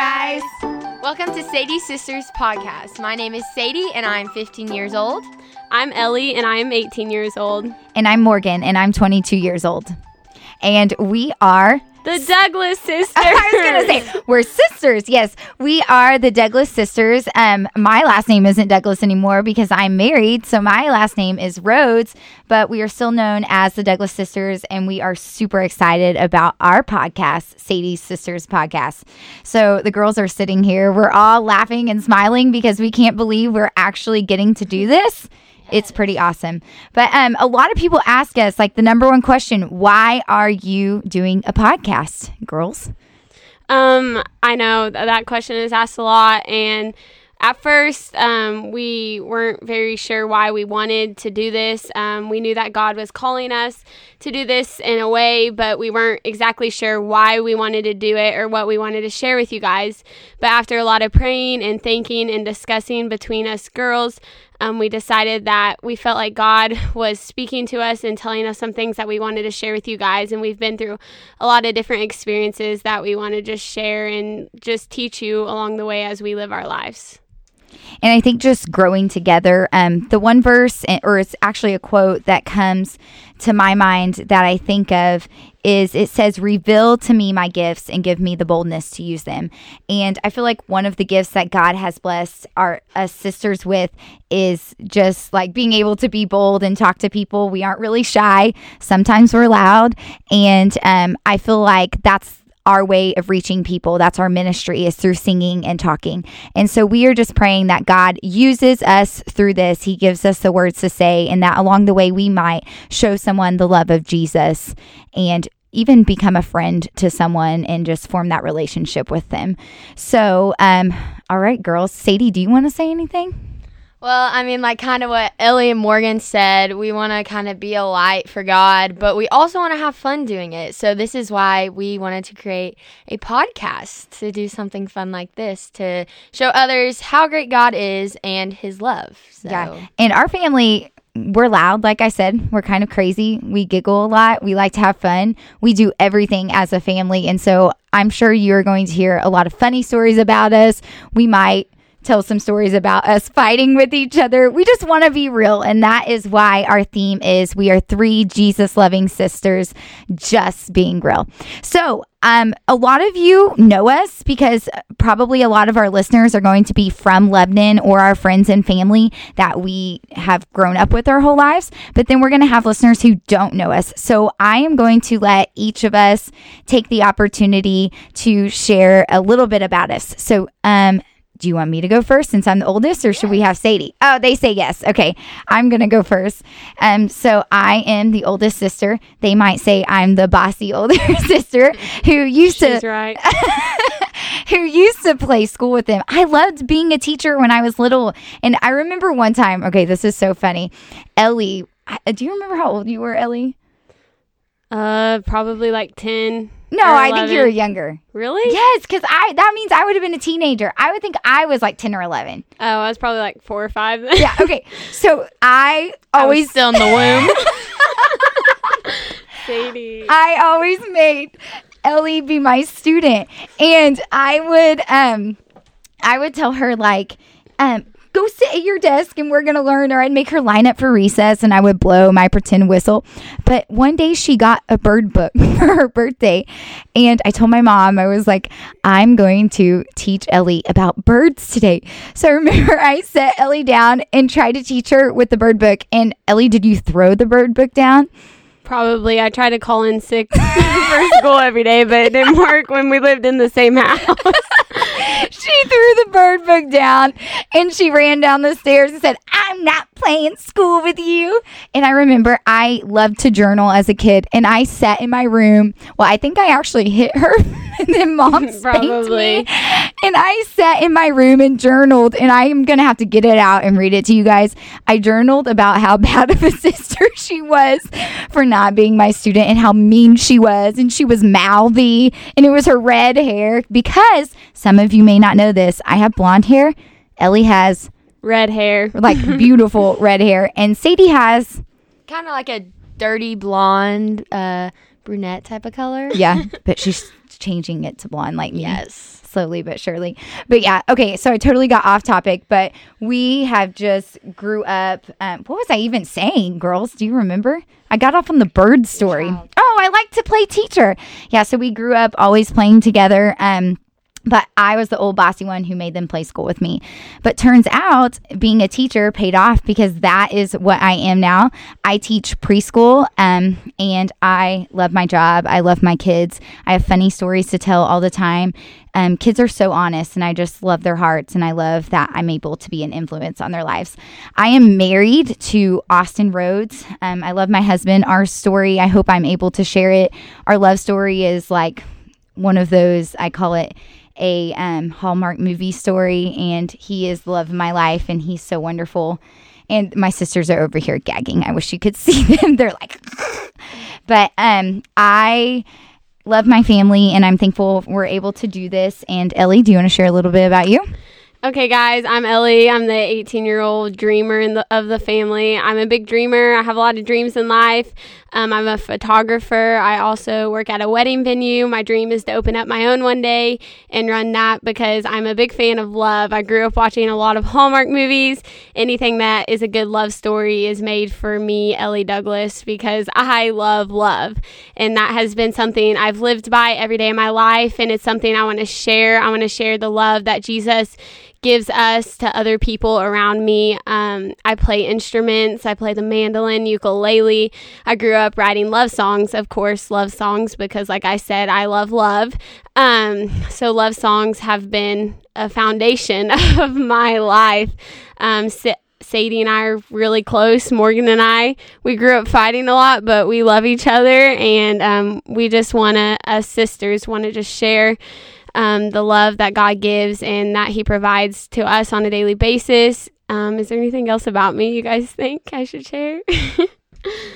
guys. Welcome to Sadie's Sisters Podcast. My name is Sadie and I'm 15 years old. I'm Ellie and I'm 18 years old. And I'm Morgan and I'm 22 years old. And we are the Douglas sisters. I was gonna say we're sisters. Yes, we are the Douglas sisters. Um, my last name isn't Douglas anymore because I'm married, so my last name is Rhodes. But we are still known as the Douglas sisters, and we are super excited about our podcast, Sadie's Sisters Podcast. So the girls are sitting here. We're all laughing and smiling because we can't believe we're actually getting to do this it's pretty awesome. But um, a lot of people ask us, like the number one question, why are you doing a podcast, girls? Um, I know that question is asked a lot, and at first, um, we weren't very sure why we wanted to do this. Um, we knew that God was calling us to do this in a way, but we weren't exactly sure why we wanted to do it or what we wanted to share with you guys. But after a lot of praying and thinking and discussing between us girls, um, we decided that we felt like God was speaking to us and telling us some things that we wanted to share with you guys. And we've been through a lot of different experiences that we want to just share and just teach you along the way as we live our lives. And I think just growing together, um, the one verse, eh, or it's actually a quote that comes to my mind that I think of is it says, Reveal to me my gifts and give me the boldness to use them. And I feel like one of the gifts that God has blessed our sisters with is just like being able to be bold and talk to people. We aren't really shy. Sometimes we're loud. And um, I feel like that's our way of reaching people. That's our ministry is through singing and talking. And so we are just praying that God uses us through this. He gives us the words to say and that along the way we might show someone the love of Jesus and even become a friend to someone and just form that relationship with them. So, um, all right, girls. Sadie, do you want to say anything? Well, I mean, like kind of what Ellie and Morgan said, we want to kind of be a light for God, but we also want to have fun doing it. So, this is why we wanted to create a podcast to do something fun like this to show others how great God is and his love. So. Yeah. And our family, we're loud, like I said. We're kind of crazy. We giggle a lot. We like to have fun. We do everything as a family. And so, I'm sure you're going to hear a lot of funny stories about us. We might tell some stories about us fighting with each other. We just want to be real. And that is why our theme is we are three Jesus loving sisters just being real. So, um, a lot of you know us because probably a lot of our listeners are going to be from Lebanon or our friends and family that we have grown up with our whole lives. But then we're going to have listeners who don't know us. So I am going to let each of us take the opportunity to share a little bit about us. So, um, do you want me to go first since I'm the oldest, or should we have Sadie? Oh, they say yes. Okay, I'm gonna go first. Um, so I am the oldest sister. They might say I'm the bossy older sister who used She's to right. who used to play school with them. I loved being a teacher when I was little, and I remember one time. Okay, this is so funny. Ellie, do you remember how old you were, Ellie? Uh, probably like ten. No, I think you were younger. Really? Yes, because I that means I would have been a teenager. I would think I was like ten or eleven. Oh, I was probably like four or five. yeah. Okay. So I always I still in the womb. Sadie. I always made Ellie be my student, and I would um, I would tell her like um, go sit at your desk and we're going to learn. Or I'd make her line up for recess and I would blow my pretend whistle. But one day she got a bird book for her birthday. And I told my mom, I was like, I'm going to teach Ellie about birds today. So I remember I set Ellie down and tried to teach her with the bird book. And Ellie, did you throw the bird book down? Probably. I tried to call in sick for school every day, but it didn't work when we lived in the same house. she threw the bird book down and she ran down the stairs and said, I'm not playing school with you. And I remember I loved to journal as a kid and I sat in my room. Well, I think I actually hit her and then mom spanked me. And I sat in my room and journaled and I am going to have to get it out and read it to you guys. I journaled about how bad of a sister she was for not being my student and how mean she was and she was mouthy and it was her red hair because some of you may not know this. I have blonde hair. Ellie has red hair, like beautiful red hair, and Sadie has kind of like a dirty blonde, uh, brunette type of color. Yeah, but she's changing it to blonde like me. Yes. Slowly but surely. But yeah, okay, so I totally got off topic, but we have just grew up. Um, what was I even saying, girls? Do you remember? I got off on the bird story. Oh, I like to play teacher. Yeah, so we grew up always playing together. Um, but I was the old bossy one who made them play school with me. But turns out being a teacher paid off because that is what I am now. I teach preschool um, and I love my job. I love my kids. I have funny stories to tell all the time. Um, kids are so honest and I just love their hearts and I love that I'm able to be an influence on their lives. I am married to Austin Rhodes. Um, I love my husband. Our story, I hope I'm able to share it. Our love story is like one of those, I call it a um, Hallmark movie story, and he is the love of my life, and he's so wonderful. And my sisters are over here gagging. I wish you could see them. They're like, but um, I love my family, and I'm thankful we're able to do this. And Ellie, do you want to share a little bit about you? Okay, guys, I'm Ellie. I'm the 18 year old dreamer the, of the family. I'm a big dreamer. I have a lot of dreams in life. Um, I'm a photographer. I also work at a wedding venue. My dream is to open up my own one day and run that because I'm a big fan of love. I grew up watching a lot of Hallmark movies. Anything that is a good love story is made for me, Ellie Douglas, because I love love. And that has been something I've lived by every day of my life. And it's something I want to share. I want to share the love that Jesus gives us to other people around me. Um, I play instruments. I play the mandolin, ukulele. I grew up writing love songs, of course, love songs, because, like I said, I love love. Um, so, love songs have been a foundation of my life. Um, Sadie and I are really close. Morgan and I, we grew up fighting a lot, but we love each other, and um, we just want to, as sisters, want to just share um, the love that God gives and that He provides to us on a daily basis. Um, is there anything else about me you guys think I should share?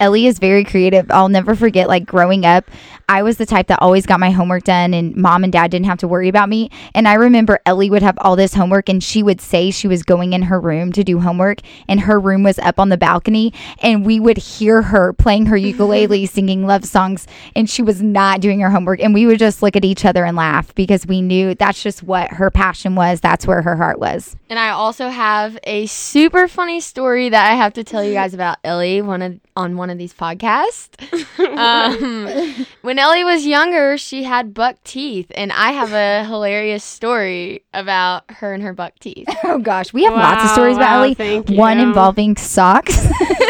Ellie is very creative. I'll never forget, like growing up, I was the type that always got my homework done, and mom and dad didn't have to worry about me. And I remember Ellie would have all this homework, and she would say she was going in her room to do homework, and her room was up on the balcony, and we would hear her playing her ukulele, singing love songs, and she was not doing her homework. And we would just look at each other and laugh because we knew that's just what her passion was, that's where her heart was. And I also have a super funny story that I have to tell you guys about Ellie one of, on one of these podcasts. um, when Ellie was younger, she had buck teeth, and I have a hilarious story about her and her buck teeth. Oh gosh, we have wow, lots of stories wow, about Ellie. One involving socks.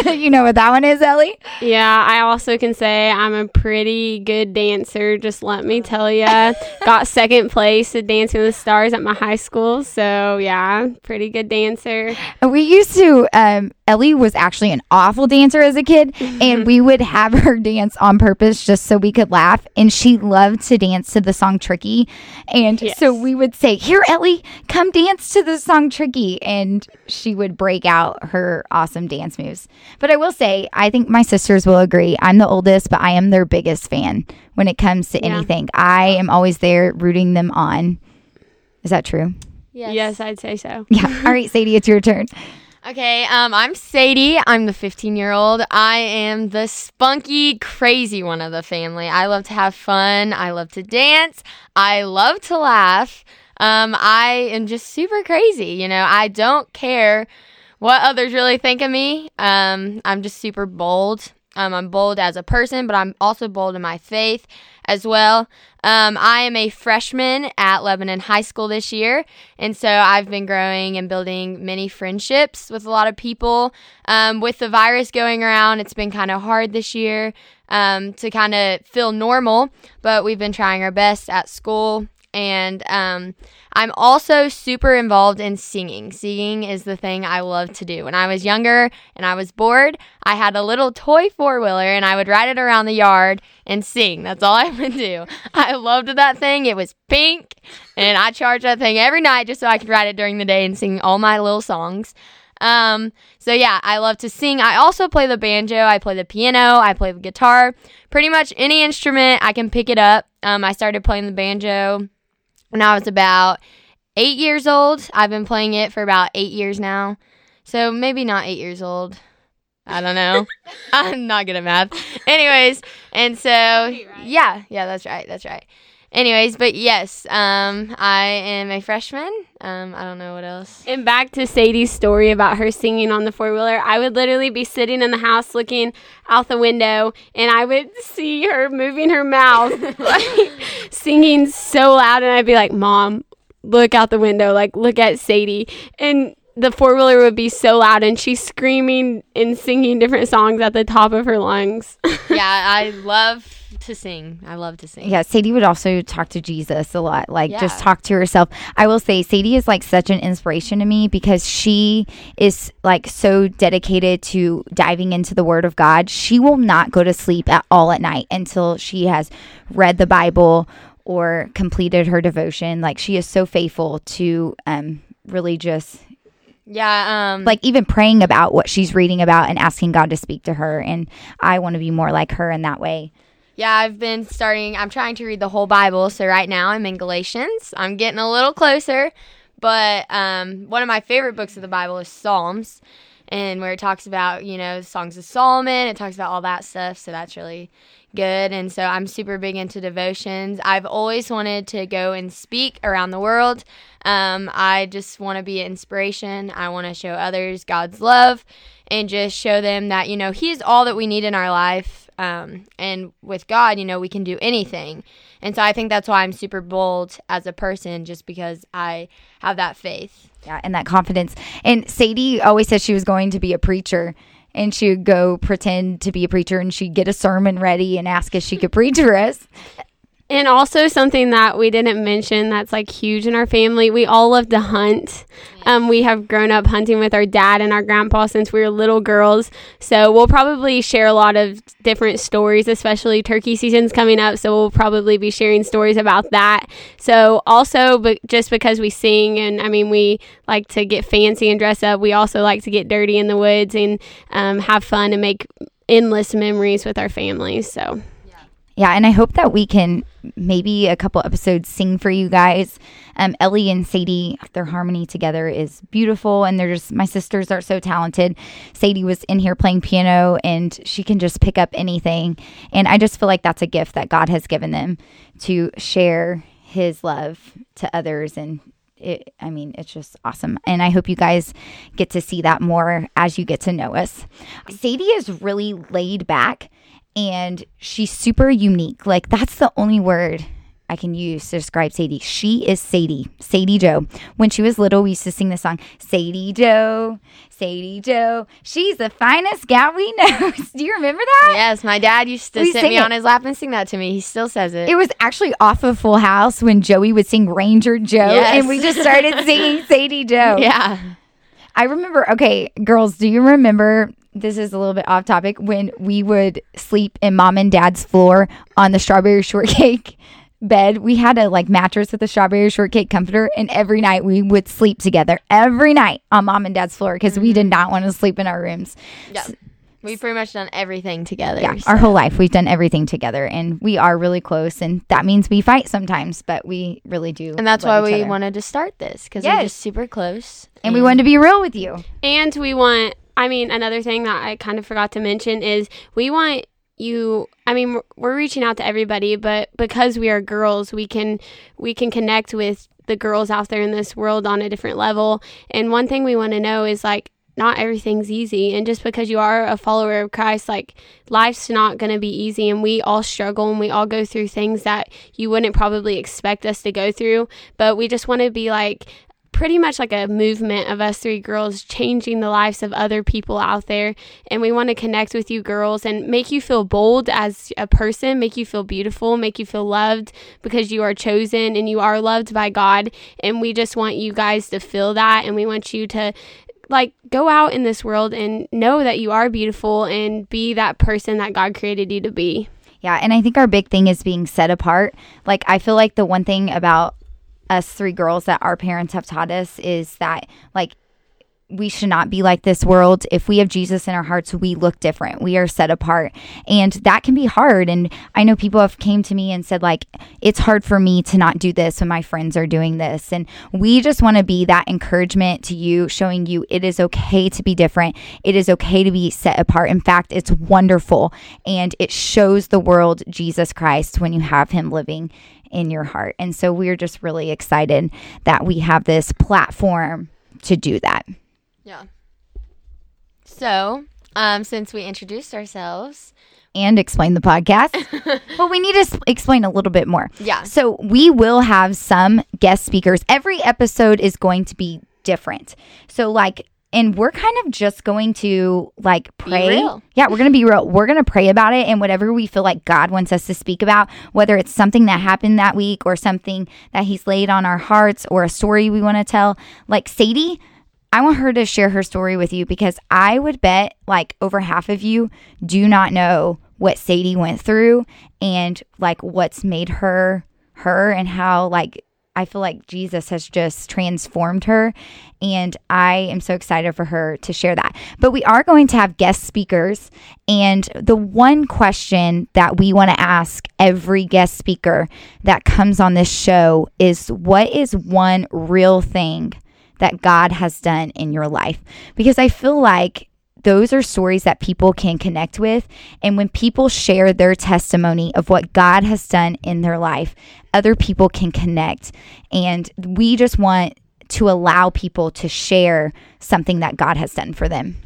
you know what that one is, Ellie? Yeah, I also can say I'm a pretty good dancer. Just let me tell you, got second place at Dancing with the Stars at my high school. So yeah, pretty good dancer. We used to. Um, Ellie was actually an awful dancer as a kid, and we would have her dance on purpose just so we could laugh. And she loved to dance to the song Tricky. And yes. so we would say, Here, Ellie, come dance to the song Tricky. And she would break out her awesome dance moves. But I will say, I think my sisters will agree. I'm the oldest, but I am their biggest fan when it comes to yeah. anything. I am always there rooting them on. Is that true? Yes. yes, I'd say so. Yeah. All right, Sadie, it's your turn. Okay, um, I'm Sadie. I'm the 15 year old. I am the spunky, crazy one of the family. I love to have fun. I love to dance. I love to laugh. Um, I am just super crazy. You know, I don't care what others really think of me. Um, I'm just super bold. Um, I'm bold as a person, but I'm also bold in my faith as well. Um, I am a freshman at Lebanon High School this year, and so I've been growing and building many friendships with a lot of people. Um, with the virus going around, it's been kind of hard this year um, to kind of feel normal, but we've been trying our best at school and um, I'm also super involved in singing. Singing is the thing I love to do. When I was younger and I was bored, I had a little toy four wheeler and I would ride it around the yard and sing. That's all I would do. I loved that thing. It was pink, and I charged that thing every night just so I could ride it during the day and sing all my little songs. Um, so yeah, I love to sing. I also play the banjo, I play the piano, I play the guitar. Pretty much any instrument I can pick it up. Um, I started playing the banjo when I was about eight years old. I've been playing it for about eight years now. So maybe not eight years old. I don't know. I'm not good at math. Anyways, and so yeah, yeah, that's right. That's right. Anyways, but yes, um, I am a freshman. Um, I don't know what else. And back to Sadie's story about her singing on the four wheeler, I would literally be sitting in the house looking out the window, and I would see her moving her mouth, like singing so loud, and I'd be like, "Mom, look out the window, like look at Sadie," and the four wheeler would be so loud, and she's screaming and singing different songs at the top of her lungs. yeah, I love to sing. I love to sing. Yeah, Sadie would also talk to Jesus a lot, like Yeah. just talk to herself. I will say, Sadie is like such an inspiration to me because she is like so dedicated to diving into the Word of God. She will not go to sleep at all at night until she has read the Bible or completed her devotion. Like she is so faithful to um, really just Yeah. Um. like even praying about what she's reading about and asking God to speak to her. And I want to be more like her in that way. Yeah, I've been starting. I'm trying to read the whole Bible. So right now I'm in Galatians. I'm getting a little closer. But um, one of my favorite books of the Bible is Psalms, and where it talks about you know the songs of Solomon. It talks about all that stuff. So that's really good. And so I'm super big into devotions. I've always wanted to go and speak around the world. Um, I just want to be an inspiration. I want to show others God's love and just show them that, you know, He's all that we need in our life. Um, and with God, you know, we can do anything. And so I think that's why I'm super bold as a person, just because I have that faith. Yeah, and that confidence. And Sadie always said she was going to be a preacher. And she would go pretend to be a preacher and she'd get a sermon ready and ask if she could preach for us. And also something that we didn't mention that's like huge in our family. We all love to hunt. Um, we have grown up hunting with our dad and our grandpa since we were little girls. So we'll probably share a lot of different stories, especially turkey season's coming up. So we'll probably be sharing stories about that. So also, but just because we sing and I mean we like to get fancy and dress up, we also like to get dirty in the woods and um, have fun and make endless memories with our families. So. Yeah, and I hope that we can maybe a couple episodes sing for you guys. Um, Ellie and Sadie, their harmony together is beautiful, and they're just my sisters are so talented. Sadie was in here playing piano, and she can just pick up anything, and I just feel like that's a gift that God has given them to share His love to others, and it, I mean, it's just awesome. And I hope you guys get to see that more as you get to know us. Sadie is really laid back and she's super unique. Like, that's the only word I can use to describe Sadie. She is Sadie, Sadie Joe. When she was little, we used to sing the song, Sadie Joe, Sadie Joe. She's the finest gal we know. Do you remember that? Yes, my dad used to We sit me it. on his lap and sing that to me. He still says it. It was actually off of Full House when Joey would sing Ranger Joe, Yes. and we just started singing Sadie Joe. yeah. I remember, okay, girls, do you remember? This is a little bit off topic when we would sleep in mom and dad's floor on the strawberry shortcake bed. We had a like mattress with a strawberry shortcake comforter, and every night we would sleep together every night on mom and dad's floor because we did mm-hmm. not want to sleep in our rooms. Yeah. We've pretty much done everything together. Yeah, so- our whole life we've done everything together, and we are really close, and that means we fight sometimes, but we really do. and that's why we other. wanted to start this because Yes. we're just super close. and we wanted to be real with you. And we want, I mean, another thing that I kind of forgot to mention is we want you i mean we're- reaching out to everybody but because we are girls we can we can connect with the girls out there in this world on a different level. And one thing we want to know is like not everything's easy. And just because you are a follower of christ like life's not going to be easy. And we all struggle and we all go through things that you wouldn't probably expect us to go through. But we just want to be like pretty much like a movement of us three girls changing the lives of other people out there. And we want to connect with you girls and make you feel bold as a person, make you feel beautiful, make you feel loved because you are chosen and you are loved by God. And we just want you guys to feel that. And we want you to like go out in this world and know that you are beautiful and be that person that God created you to be. Yeah, and I think our big thing is being set apart. Like I feel like the one thing about us three girls that our parents have taught us is that like we should not be like this world. If we have Jesus in our hearts, we look different. We are set apart. And that can be hard. And I know people have came to me and said like it's hard for me to not do this when my friends are doing this. And we just want to be that encouragement to you, showing you it is okay to be different. It is okay to be set apart. In fact, it's wonderful and it shows the world Jesus Christ when you have him living in your heart. And so we're just really excited that we have this platform to do that. Yeah. So, um, since we introduced ourselves, and explain the podcast. well, we need to s- explain a little bit more. Yeah. So we will have some guest speakers. Every episode is going to be different. So like and we're kind of just going to like pray. real. Yeah, we're going to be real. We're going to pray about it and whatever we feel like God wants us to speak about, whether it's something that happened that week or something that he's laid on our hearts or a story we want to tell. Like Sadie, I want her to share her story with you because I would bet like over half of you do not know what Sadie went through and like what's made her her and how like I feel like Jesus has just transformed her and I am so excited for her to share that. But we are going to have guest speakers and the one question that we want to ask every guest speaker that comes on this show is what is one real thing that God has done in your life. Because I feel like those are stories that people can connect with. And when people share their testimony of what God has done in their life, other people can connect. And we just want to allow people to share something that God has done for them.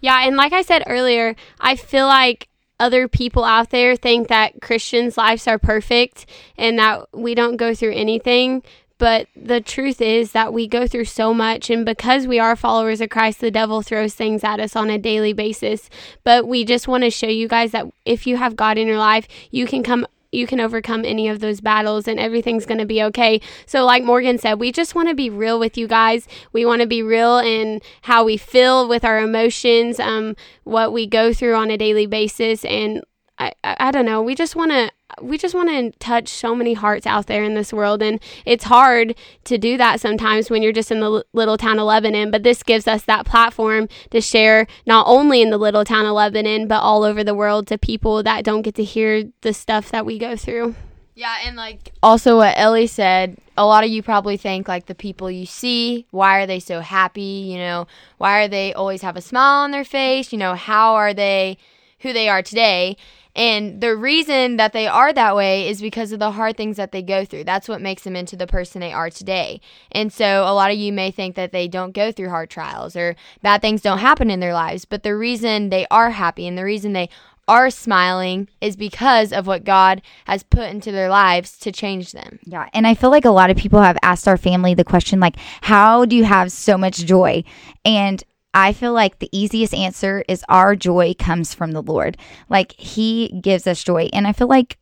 Yeah, and like I said earlier, I feel like other people out there think that Christians' lives are perfect and that we don't go through anything. But the truth is that we go through so much, and because we are followers of Christ, the devil throws things at us on a daily basis. But we just want to show you guys that if you have God in your life, you can come you can overcome any of those battles and everything's going to be okay. So, like Morgan said, we just want to be real with you guys. We want to be real in how we feel with our emotions, um, what we go through on a daily basis. And I, I, I don't know, we just want to. We just want to touch so many hearts out there in this world, and it's hard to do that sometimes when you're just in the little town of Lebanon. But this gives us that platform to share not only in the little town of Lebanon, but all over the world to people that don't get to hear the stuff that we go through. Yeah, and like also what Ellie said, a lot of you probably think like the people you see, why are they so happy? You know, why are they always have a smile on their face? You know, how are they who they are today? And the reason that they are that way is because of the hard things that they go through. That's what makes them into the person they are today. And so a lot of you may think that they don't go through hard trials or bad things don't happen in their lives. But the reason they are happy and the reason they are smiling is because of what God has put into their lives to change them. Yeah. And I feel like a lot of people have asked our family the question, like, how do you have so much joy? And I feel like the easiest answer is our joy comes from the Lord. Like he gives us joy. And I feel like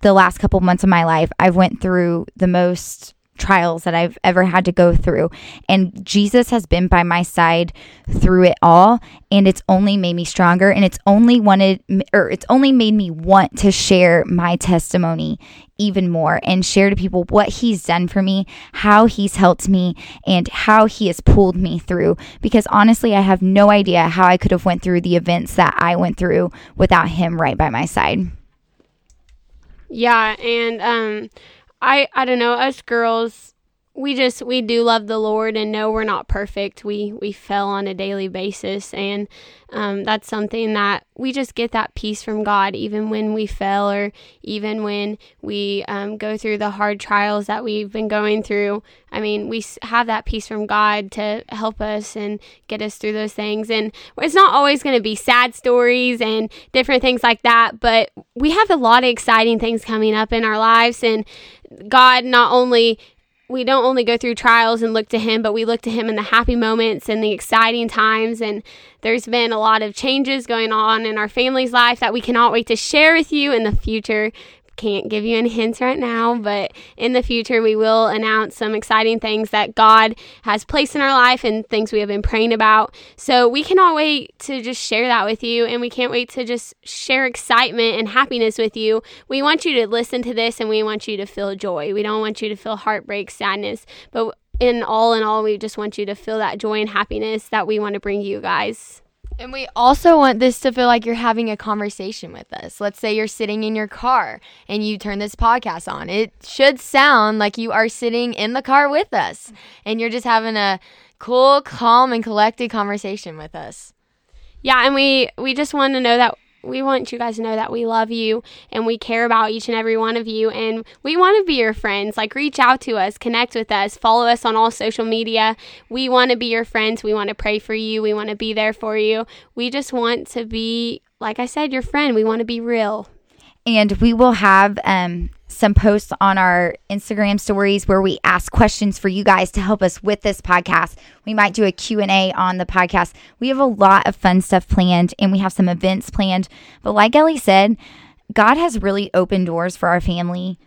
the last couple months of my life, I've went through the most trials that I've ever had to go through. And Jesus has been by my side through it all. And it's only made me stronger. And it's only wanted, or it's only made me want to share my testimony even more and share to people what he's done for me, how he's helped me, and how he has pulled me through. Because honestly, I have no idea how I could have went through the events that I went through without him right by my side. Yeah, and um I I don't know, us girls we just we do love the Lord and know we're not perfect. We we fell on a daily basis and um, that's something that we just get that peace from God even when we fail or even when we um, go through the hard trials that we've been going through. I mean, we have that peace from God to help us and get us through those things. And it's not always going to be sad stories and different things like that, but we have a lot of exciting things coming up in our lives and God not only we don't only go through trials and look to him, but we look to him in the happy moments and the exciting times. And there's been a lot of changes going on in our family's life that we cannot wait to share with you in the future. Can't give you any hints right now, but in the future, we will announce some exciting things that God has placed in our life and things we have been praying about. So we cannot wait to just share that with you, and we can't wait to just share excitement and happiness with you. We want you to listen to this and we want you to feel joy. We don't want you to feel heartbreak, sadness, but in all in all, we just want you to feel that joy and happiness that we want to bring you guys. And we also want this to feel like you're having a conversation with us. Let's say you're sitting in your car and you turn this podcast on. It should sound like you are sitting in the car with us and you're just having a cool, calm, and collected conversation with us. Yeah, and we we just want to know that we want you guys to know that we love you and we care about each and every one of you and we want to be your friends. Like reach out to us, connect with us, follow us on all social media. We want to be your friends. We want to pray for you. We want to be there for you. We just want to be like I said your friend. We want to be real. And we will have um some posts on our Instagram stories where we ask questions for you guys to help us with this podcast. We might do a Q&A on the podcast. We have a lot of fun stuff planned and we have some events planned. But like Ellie said, God has really opened doors for our family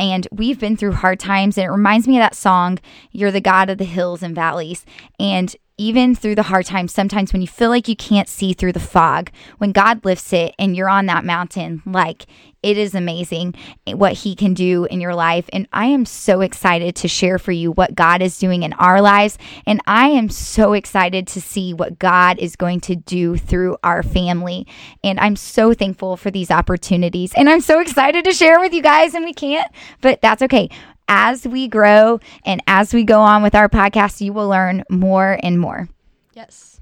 and we've been through hard times and it reminds me of that song You're the God of the Hills and Valleys and even through the hard times, sometimes when you feel like you can't see through the fog, when God lifts it and you're on that mountain, like it is amazing what He can do in your life. And I am so excited to share for you what God is doing in our lives. And I am so excited to see what God is going to do through our family. And I'm so thankful for these opportunities. And I'm so excited to share with you guys, and we can't, but that's okay as we grow and as we go on with our podcast, you will learn more and more. Yes.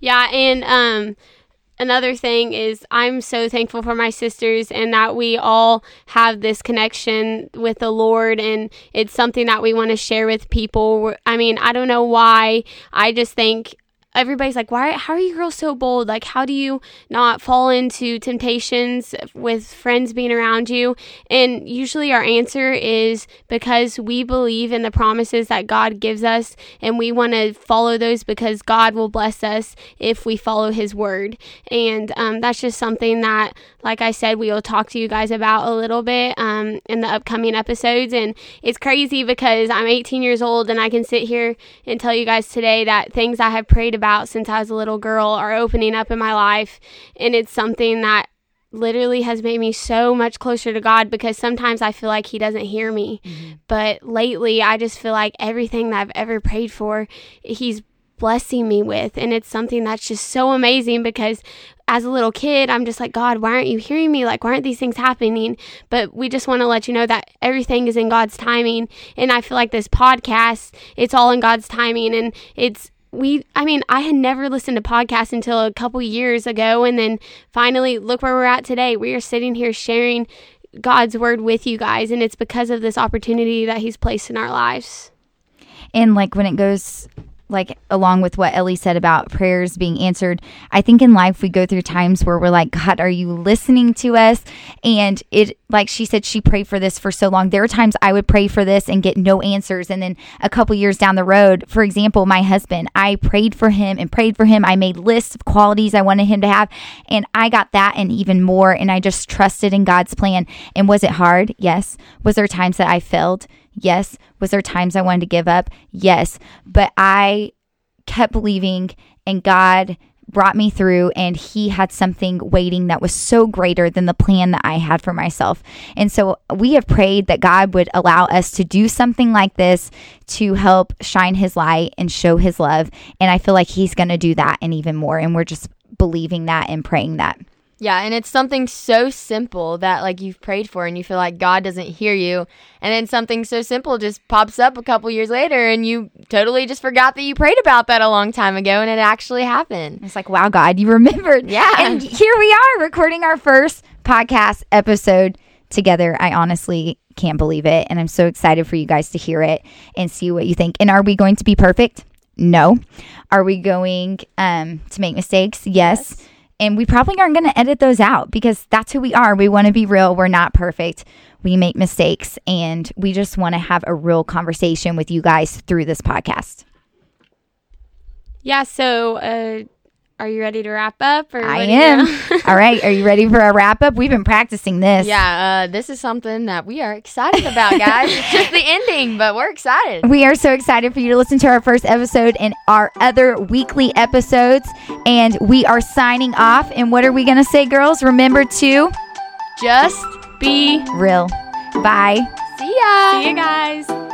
Yeah, and um another thing is I'm so thankful for my sisters and that we all have this connection with the Lord and it's something that we want to share with people. I mean, I don't know why. I just think everybody's like, why? How are you girls so bold? Like, how do you not fall into temptations with friends being around you? And usually our answer is because we believe in the promises that God gives us, and we want to follow those because God will bless us if we follow His word. And um, that's just something that, like I said, we will talk to you guys about a little bit um, in the upcoming episodes. And it's crazy because I'm 18 years old, and I can sit here and tell you guys today that things I have prayed about since I was a little girl are opening up in my life. And it's something that literally has made me so much closer to God because sometimes I feel like He doesn't hear me. Mm-hmm. But lately, I just feel like everything that I've ever prayed for, He's blessing me with. And it's something that's just so amazing because as a little kid, I'm just like, God, why aren't you hearing me? Like, why aren't these things happening? But we just want to let you know that everything is in God's timing. And I feel like this podcast, it's all in God's timing. And it's, we i mean i had never listened to podcasts until a couple years ago and then finally look where we're at today. We are sitting here sharing god's word with you guys and it's because of this opportunity that he's placed in our lives. And like when it goes like along with what Ellie said about prayers being answered, I think in life we go through times where we're like, God, are you listening to us? And it, like she said, she prayed for this for so long. There are times I would pray for this and get no answers. And then a couple years down the road, for example, my husband, I prayed for him and prayed for him. I made lists of qualities I wanted him to have. And I got that and even more. And I just trusted in God's plan. And was it hard? Yes. Was there times that I failed? Yes. Was there times I wanted to give up? Yes. But I kept believing, and God brought me through, and He had something waiting that was so greater than the plan that I had for myself. And so we have prayed that God would allow us to do something like this to help shine His light and show His love. And I feel like He's going to do that and even more. And we're just believing that and praying that. Yeah, and it's something so simple that like you've prayed for and you feel like God doesn't hear you. And then something so simple just pops up a couple years later and you totally just forgot that you prayed about that a long time ago and it actually happened. It's like, wow, God, you remembered. Yeah. And here we are recording our first podcast episode together. I honestly can't believe it. And I'm so excited for you guys to hear it and see what you think. And are we going to be perfect? No. Are we going um, to make mistakes? yes. yes and we probably aren't going to edit those out because that's who we are. We want to be real. We're not perfect. We make mistakes and we just want to have a real conversation with you guys through this podcast. Yeah. So, uh, are you ready to wrap up? Or I am. All right. Are you ready for a wrap up? We've been practicing this. Yeah. Uh, this is something that we are excited about, guys. it's just the ending, but we're excited. We are so excited for you to listen to our first episode and our other weekly episodes. And we are signing off. And what are we going to say, girls? Remember to just be real. Bye. See ya. See you guys.